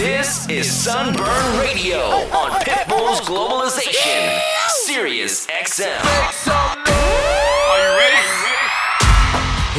This is Sunburn Radio on Pitbull's Globalization, Sirius XM.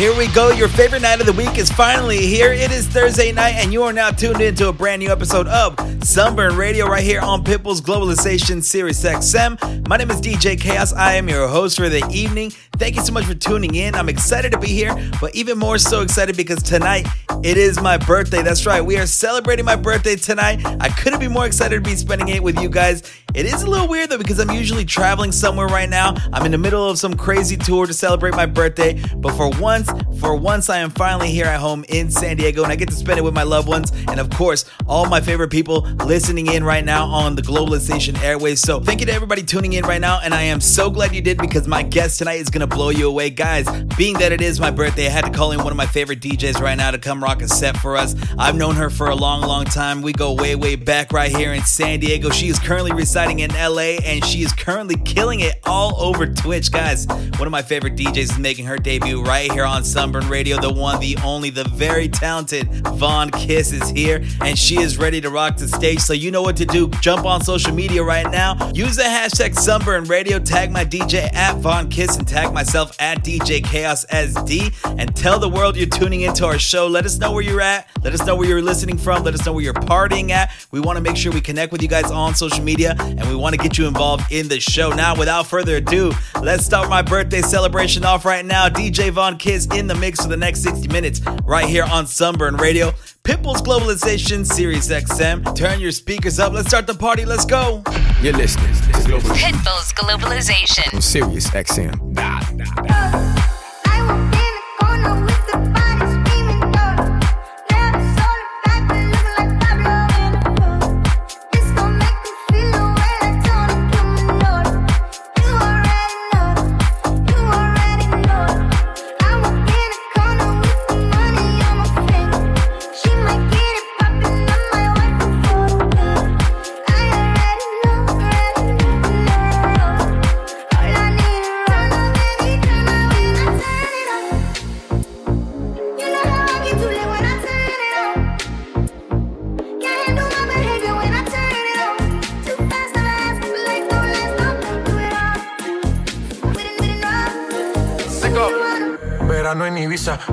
Here we go. Your favorite night of the week is finally here. It is Thursday night, and you are now tuned into a brand new episode of Sunburn Radio right here on Pitbull's Globalization Sirius XM. My name is DJ Kaos. I am your host for the evening. Thank you so much for tuning in. I'm excited to be here, but even more so excited because tonight it is my birthday. That's right. We are celebrating my birthday tonight. I couldn't be more excited to be spending it with you guys. It is a little weird though because I'm usually traveling somewhere right now. I'm in the middle of some crazy tour to celebrate my birthday, but for once, for once I am finally here at home in San Diego and I get to spend it with my loved ones and of course, all my favorite people listening in right now on the Globalization Airways. So, thank you to everybody tuning in right now and I am so glad you did because my guest tonight is going to blow you away. Guys, being that it is my birthday, I had to call in one of my favorite DJs right now to come rock a set for us. I've known her for a long, long time. We go way, way back right here in San Diego. She is currently residing in LA and she is currently killing it all over Twitch. Guys, one of my favorite DJs is making her debut right here on Sunburn Radio. The one, the only, the very talented Von Kiss is here and she is ready to rock the stage. So you know what to do. Jump on social media right now. Use the hashtag Sunburn Radio. Tag my DJ at Von Kiss and tag myself at DJ Kaos SD and tell the world you're tuning into our show. Let us know where you're at. Let us know where you're listening from. Let us know where you're partying at. We want to make sure we connect with you guys on social media and we want to get you involved in the show. Now, without further ado, let's start my birthday celebration off right now. DJ Von Kiss in the mix for the next 60 minutes right here on Sunburn Radio. Pitbull's Globalization, Sirius XM. Turn your speakers up. Let's start the party. Let's go. You're listening to Pitbull's Globalization. on Sirius XM. Nah, nah, nah.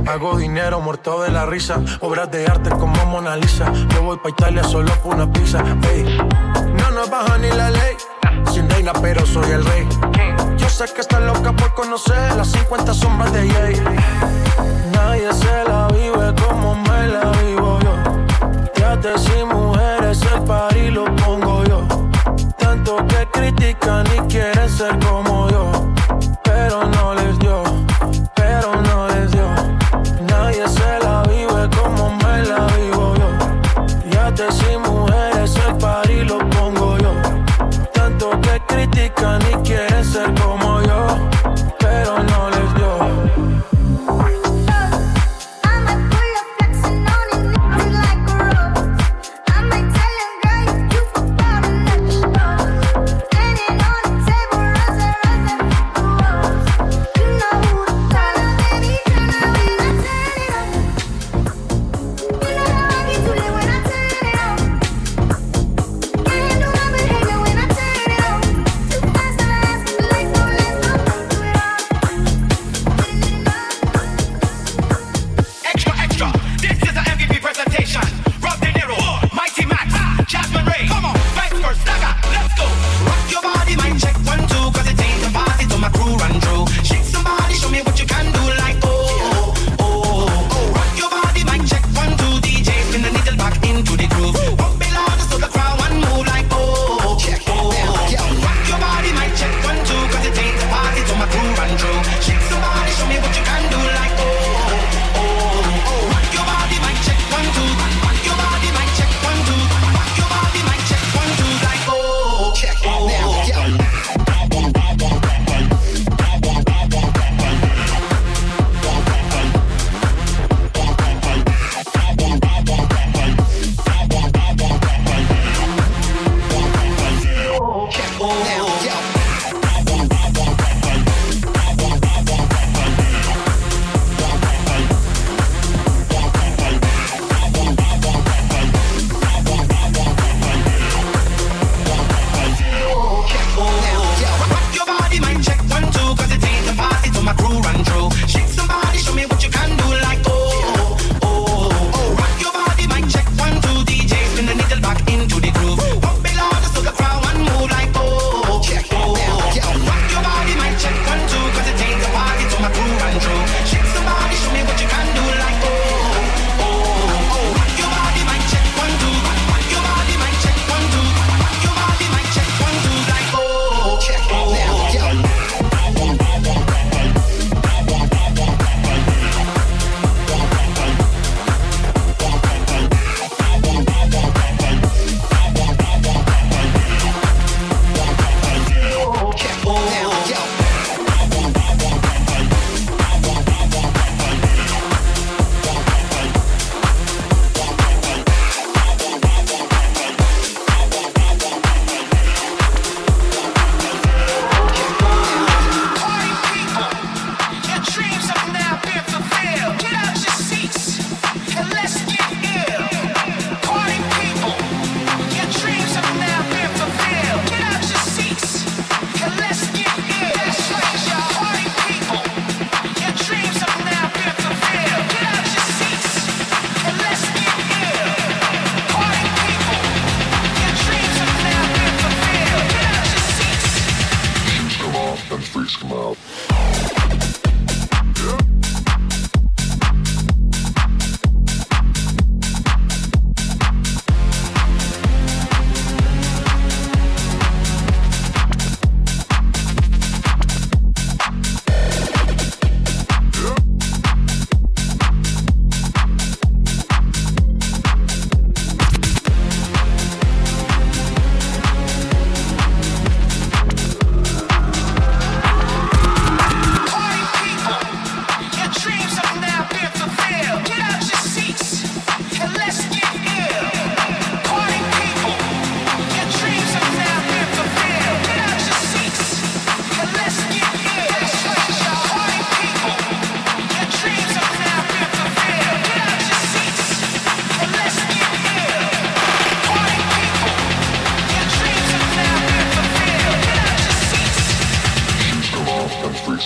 Hago dinero muerto de la risa. Obras de arte como Mona Lisa. Yo voy pa' Italia solo por una pizza. Ey. No nos baja ni la ley. Sin reina, pero soy el rey. Yo sé que está loca por conocer las 50 sombras de Jay. Nadie se la vive como me la vivo yo. Teatro sin mujeres, el party lo pongo yo. Tanto que critican y quieren ser como yo.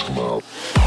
come out.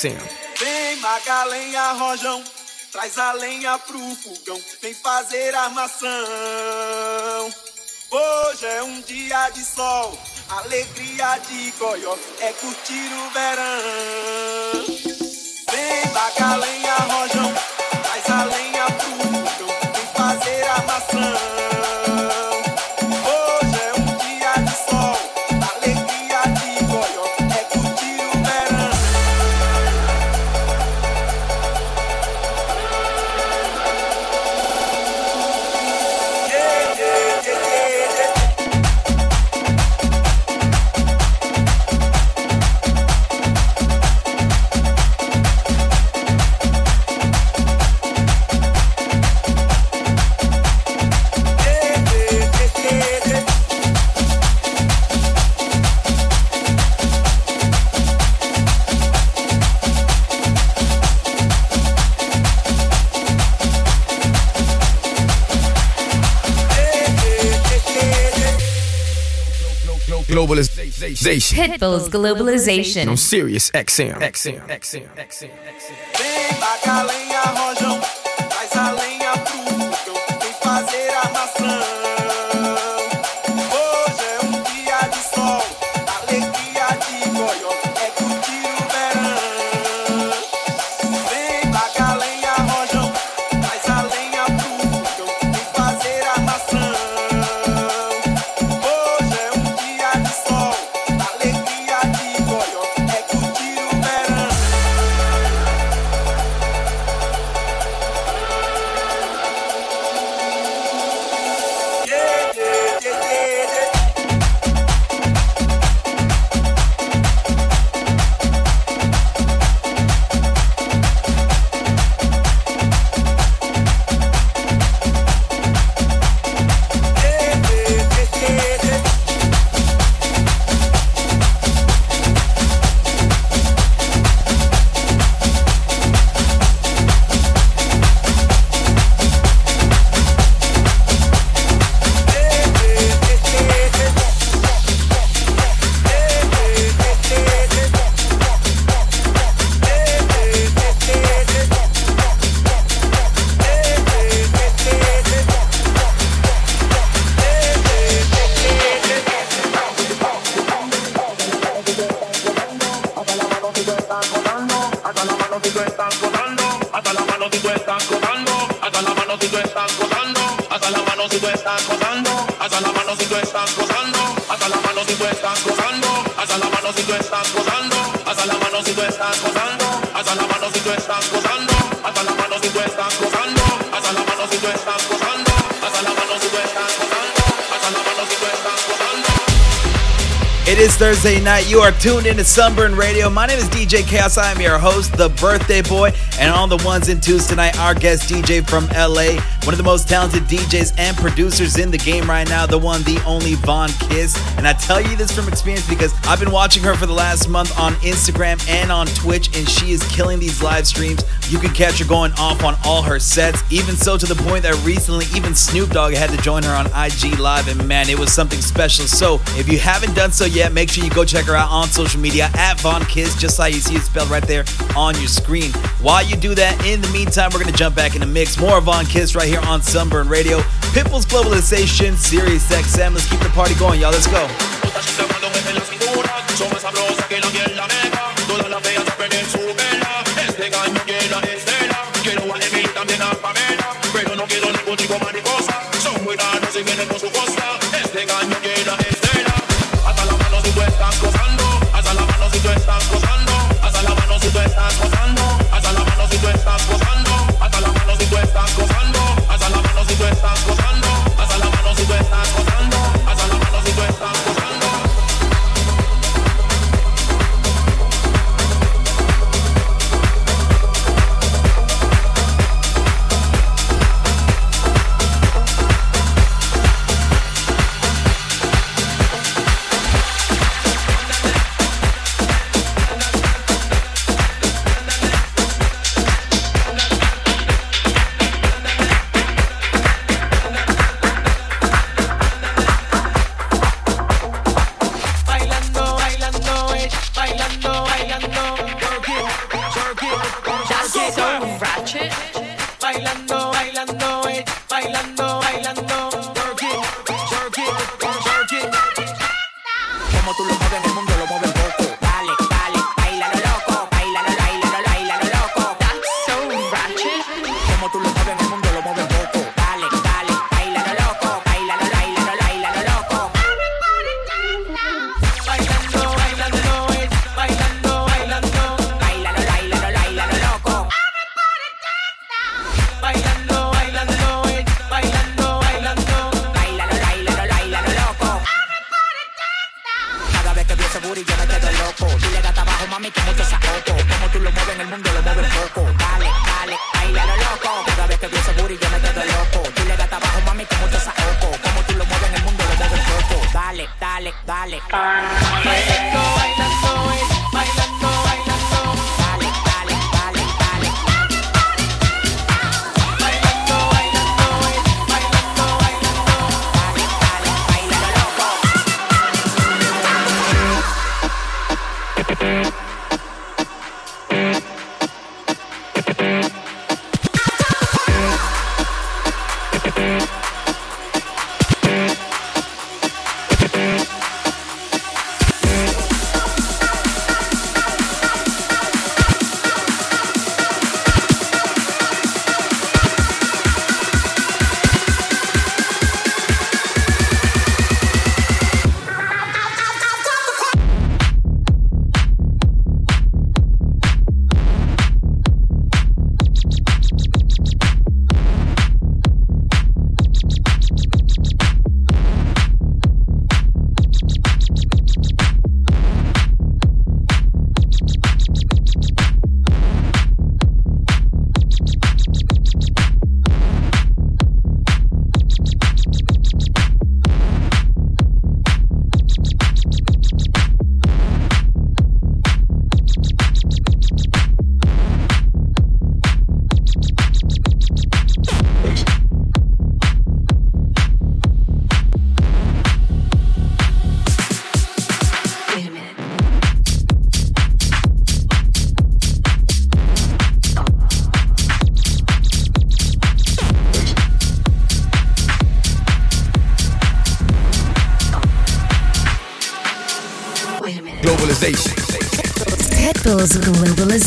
XM. Vem Magalenha Rojão, traz a lenha pro fogão, vem fazer armação. Hoje é um dia de sol, alegria de goió, é curtir o verão. Vem Magalenha Rojão, traz a lenha pro fogão, vem fazer armação. Globalization. Pitbull's Globalization. On Sirius XM. XM. XM. XM. Vem estás hasta la mano si tú estás gozando, hasta la mano si tú estás gozando, hasta la mano si tú estás gozando, hasta la mano si tú estás gozando, hasta la mano si tú estás gozando, hasta la mano si tú estás gozando, hasta la mano si tú estás gozando, hasta la mano si tú estás. It is Thursday night. You are tuned into Sunburn Radio. My name is DJ Kaos. I am your host, the birthday boy. And on the ones and twos tonight, our guest DJ from LA, one of the most talented DJs and producers in the game right now, the one, the only Von Kiss. And I tell you this from experience because I've been watching her for the last month on Instagram and on Twitch, and she is killing these live streams. You can catch her going off on all her sets, even so to the point that recently even Snoop Dogg had to join her on IG Live, and man, it was something special. So if you haven't done so yet, make sure you go check her out on social media at Von Kiss, just like you see it spelled right there on your screen. While you do that, in the meantime, we're gonna jump back in the mix. More of Von Kiss right here on Sunburn Radio, Pitbull's Globalization, Sirius XM. Let's keep the party going, y'all. Let's go. están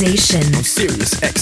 Sensation. Serious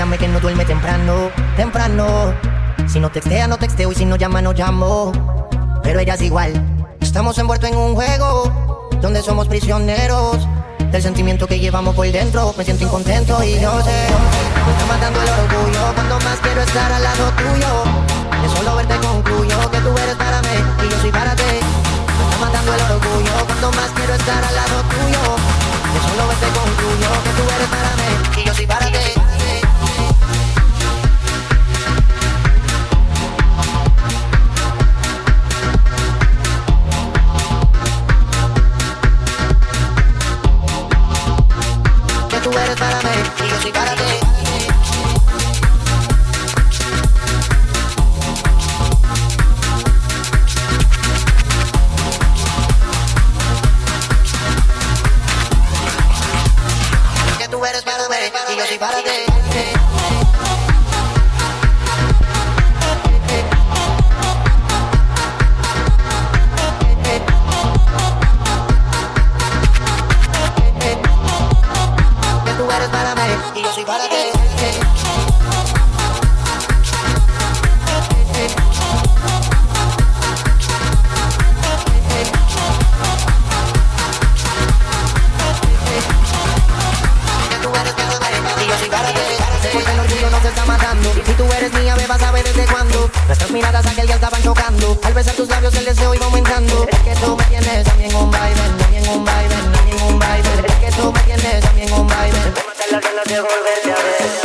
llame que no duerme temprano, temprano. Si no textea, no texteo y si no llama, no llamo. Pero ella es igual. Estamos envueltos en un juego donde somos prisioneros del sentimiento que llevamos por dentro. Me siento incontento y yo sé, me está matando el orgullo. Cuando más quiero estar al lado tuyo, de solo verte concluyo que tú eres para mí y yo soy para ti. Me está matando el orgullo. Cuando más quiero estar al lado tuyo, de solo verte concluyo que tú eres para mí y yo soy para ti. que volverte a ver.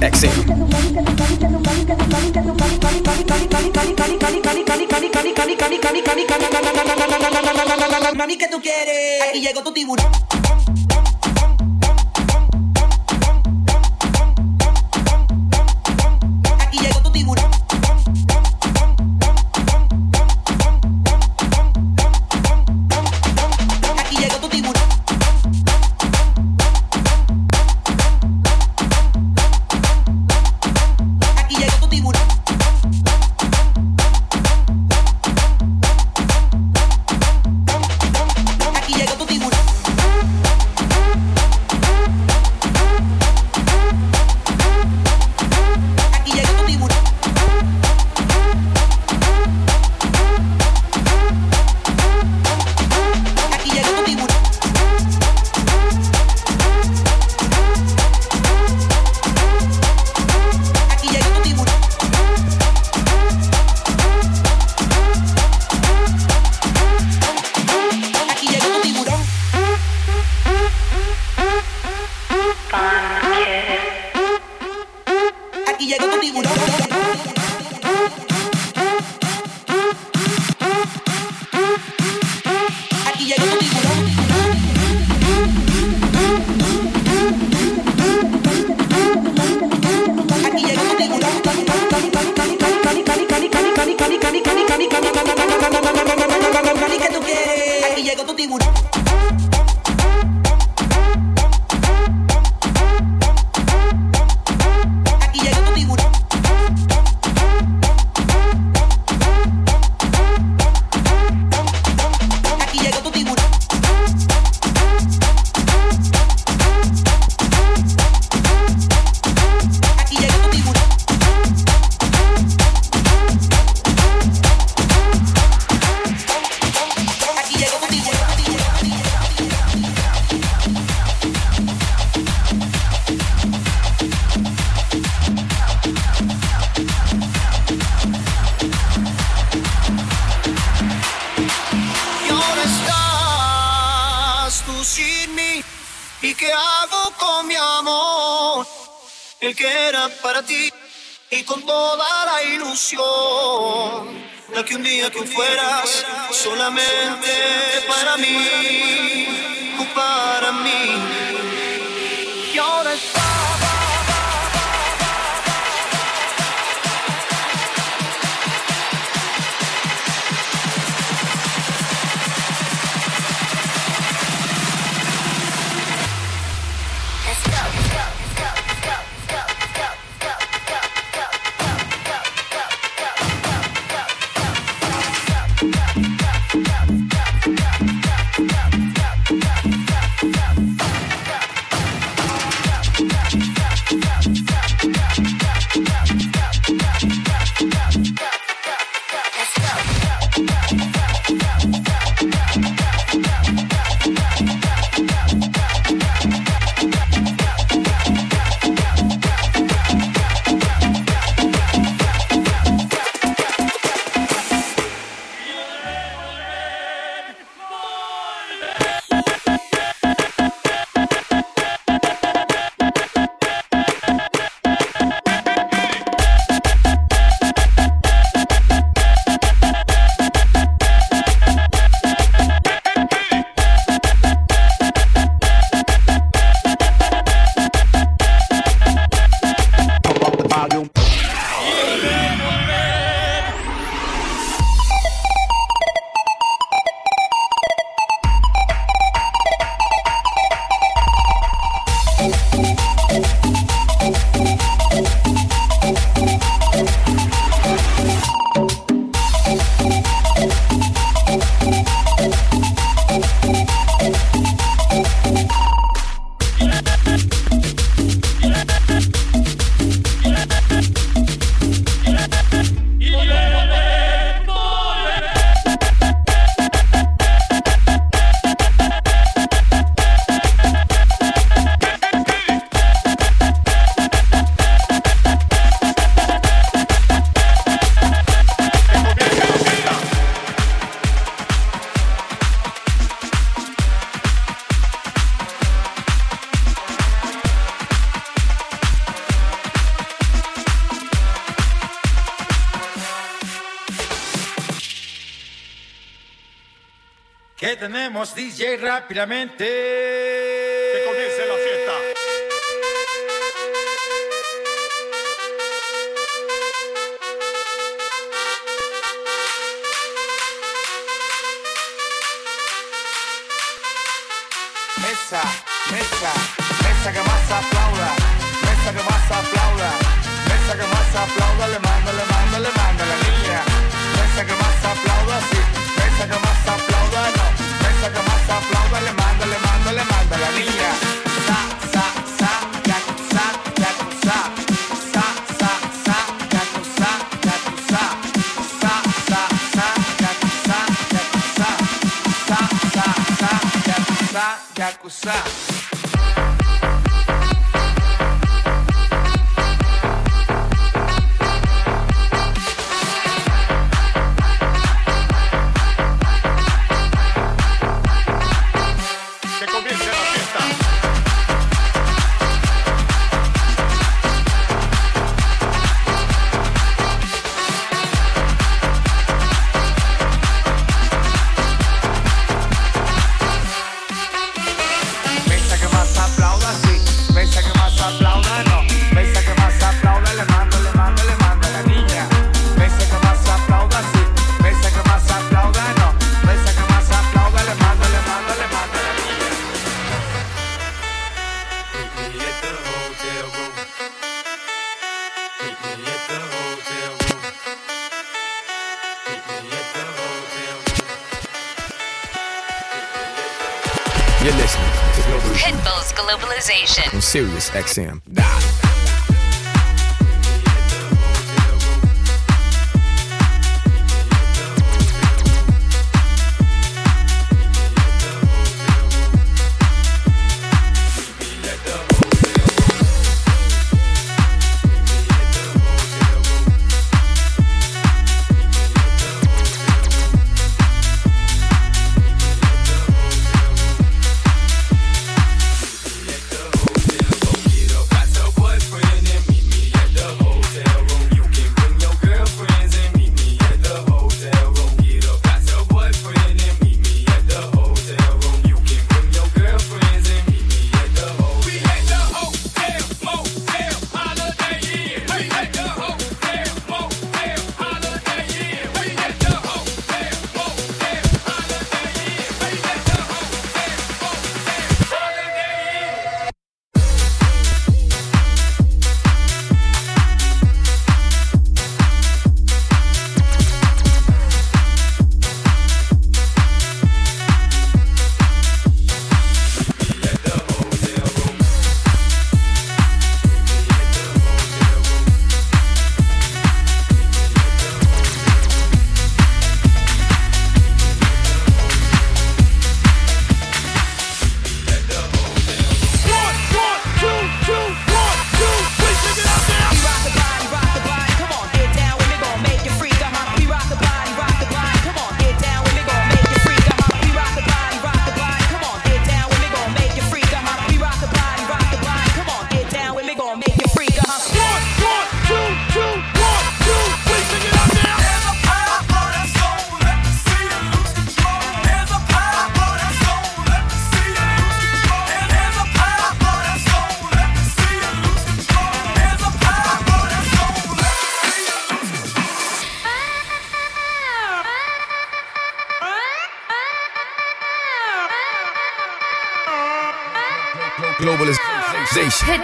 XXE. Mami, que tú quieres? que fueras solamente para mí. Vamos DJ rápidamente. Globalization.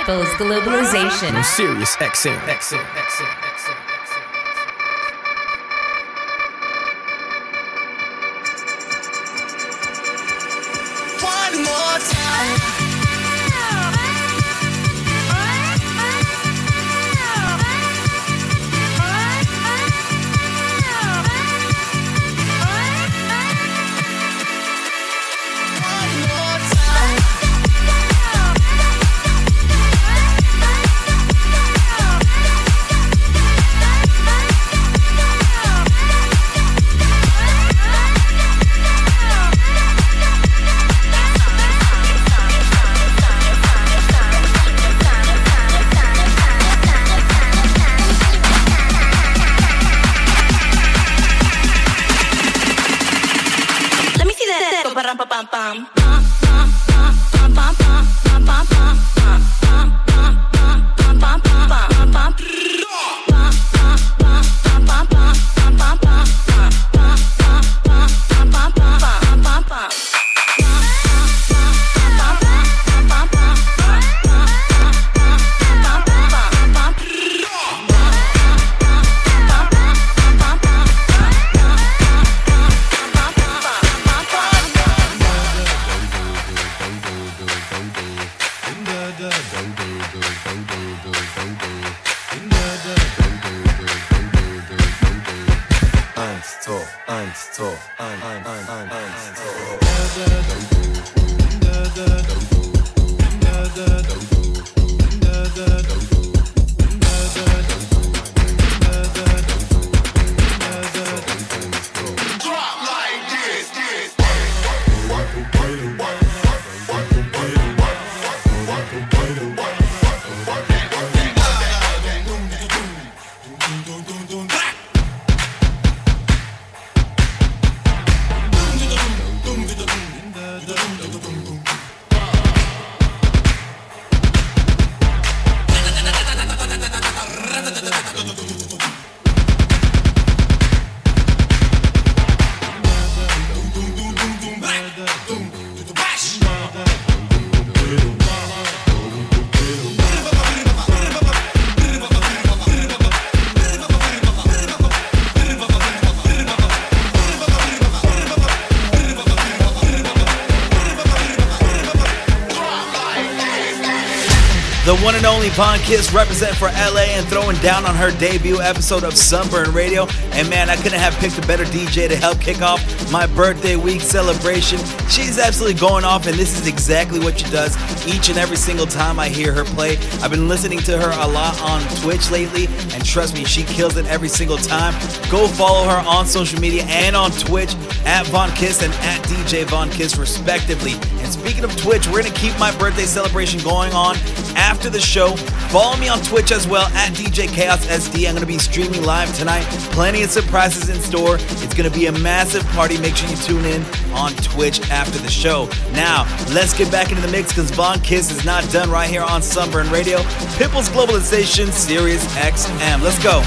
XM. Globalization XM. XM. XM. Von Kiss representing for LA and throwing down on her debut episode of Sunburn Radio. And man, I couldn't have picked a better DJ to help kick off my birthday week celebration. She's absolutely going off, and this is exactly what she does each and every single time I hear her play. I've been listening to her a lot on Twitch lately, and trust me, she kills it every single time. Go follow her on social media and on Twitch at Von Kiss and at DJ Von Kiss, respectively. And speaking of Twitch, we're gonna keep my birthday celebration going on after the show. Follow me on Twitch as well at DJ Kaos SD. I'm gonna be streaming live tonight. Plenty of surprises in store. It's gonna be a massive party. Make sure you tune in on Twitch after the show. Now, let's get back into the mix because Von Kiss is not done right here on Sunburn Radio. Pitbull's Globalization, Sirius XM. Let's go.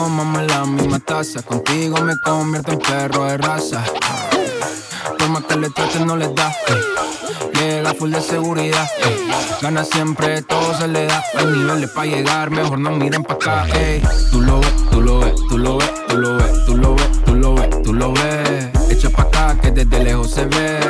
Eh. Cómame la misma taza. Contigo me convierto en perro de raza. Por más que le traten, no les da. eh. Llega full de seguridad. eh. Gana siempre, todo se le da. Hay niveles para llegar, mejor no miren pa' acá. ey. Tú lo ves, tú lo ves, tú lo ves, tú lo ves, tú lo ves, tú lo ves, tú lo ves. Echa pa' acá que desde lejos se ve.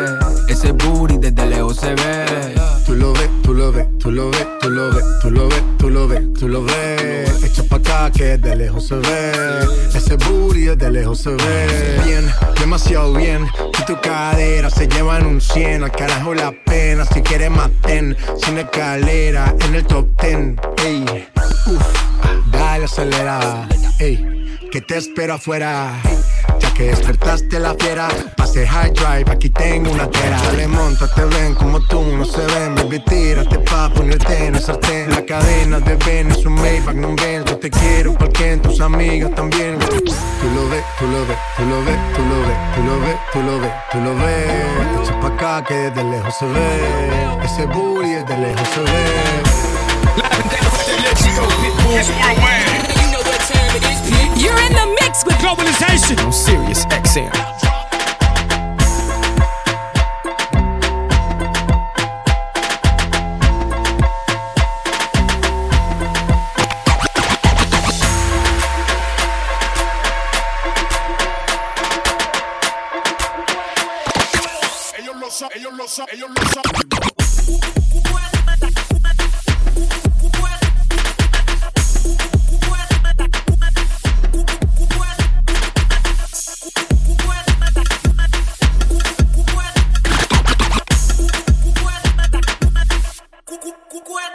Ese booty desde lejos se ve. Tú lo ves, tú lo ves, tú lo ves, tú lo ves, tú lo ves, tú lo ves, tú lo ves. Echa pa' acá que de lejos se ve. Ese booty de lejos se ve. Bien, demasiado bien. Y tu cadera se llevan un 100. Al carajo la pena. Si quieres maten. Sin escalera en el top 10. Ey, uff, dale acelera. Ey, que te espero afuera. Ya que despertaste la fiera, pase high drive, aquí tengo una tera. Dale, monta, te ven como tú no se ven, baby, tírate pa' ponerte en el sartén. La cadena de Ben es un Maybach, no ven, yo te quiero porque en tus amigas también. Tú lo ves, tú lo ves, tú lo ves, tú lo ves, tú lo ves, tú lo ves, tú lo ves. Echa pa' acá que desde lejos se ve, ese booty desde lejos se You're in the mix with globalization. On Sirius XM. Ellos lo saben, ellos lo saben, ellos lo saben.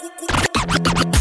The mix.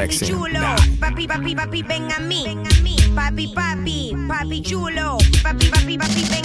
Papi chulo, papi, papi, papi, ven a mí. Papi, papi, papi chulo, papi, papi, papi, ven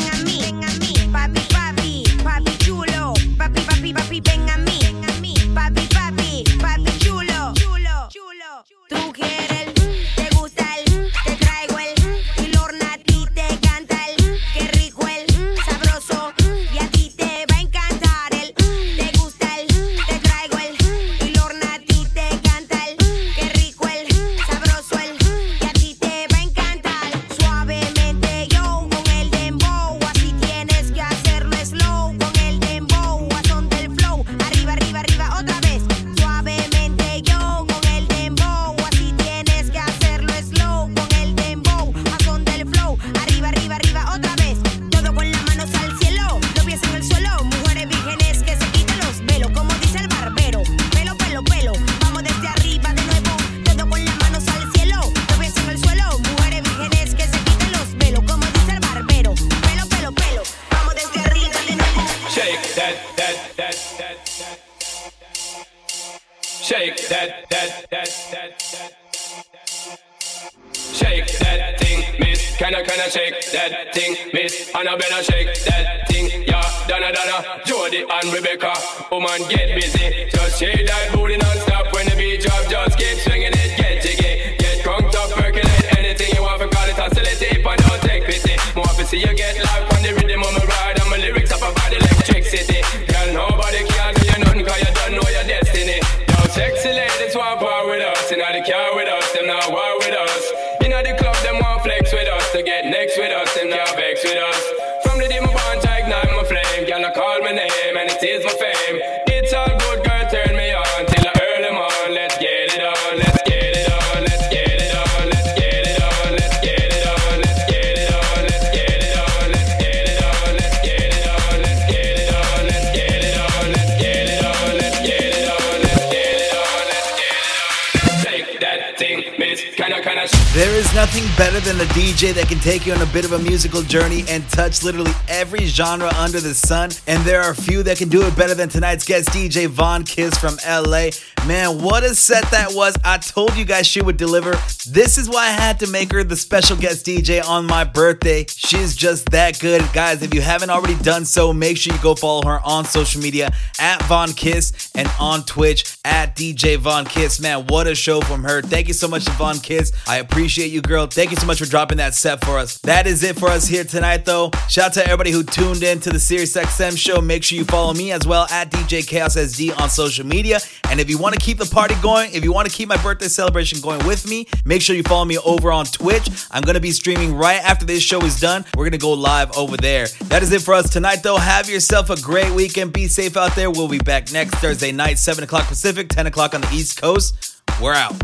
see you get live on the rhythm of my ride. And my lyrics up about electricity. Girl, nobody can do you nothing cause you don't know your destiny. Yo, sexy ladies want part with us. In the car with us, them not war with us. In the club, them want flex with us. To get next with us, them not vex with us. From the day my bond, I ignite my flame. Girl, I call my name and it is my fame. Nothing better than a DJ that can take you on a bit of a musical journey and touch literally every genre under the sun. And there are few that can do it better than tonight's guest DJ Von Kiss from LA. Man, what a set that was. I told you guys she would deliver. This is why I had to make her the special guest DJ on my birthday. She's just that good. Guys, if you haven't already done so, make sure you go follow her on social media at Von Kiss and on Twitch at DJ Von Kiss. Man, what a show from her. Thank you so much, Von Kiss. I appreciate you, girl. Thank you so much for dropping that set for us. That is it for us here tonight, though. Shout out to everybody who tuned in to the Sirius XM show. Make sure you follow me as well at DJ Kaos SD on social media. And if you want to keep the party going, if you want to keep my birthday celebration going with me, make sure you follow me over on Twitch. I'm going to be streaming right after this show is done. We're going to go live over there. That is it for us tonight, though. Have yourself a great weekend. Be safe out there. We'll be back next Thursday night, 7 o'clock Pacific, 10 o'clock on the East Coast. We're out.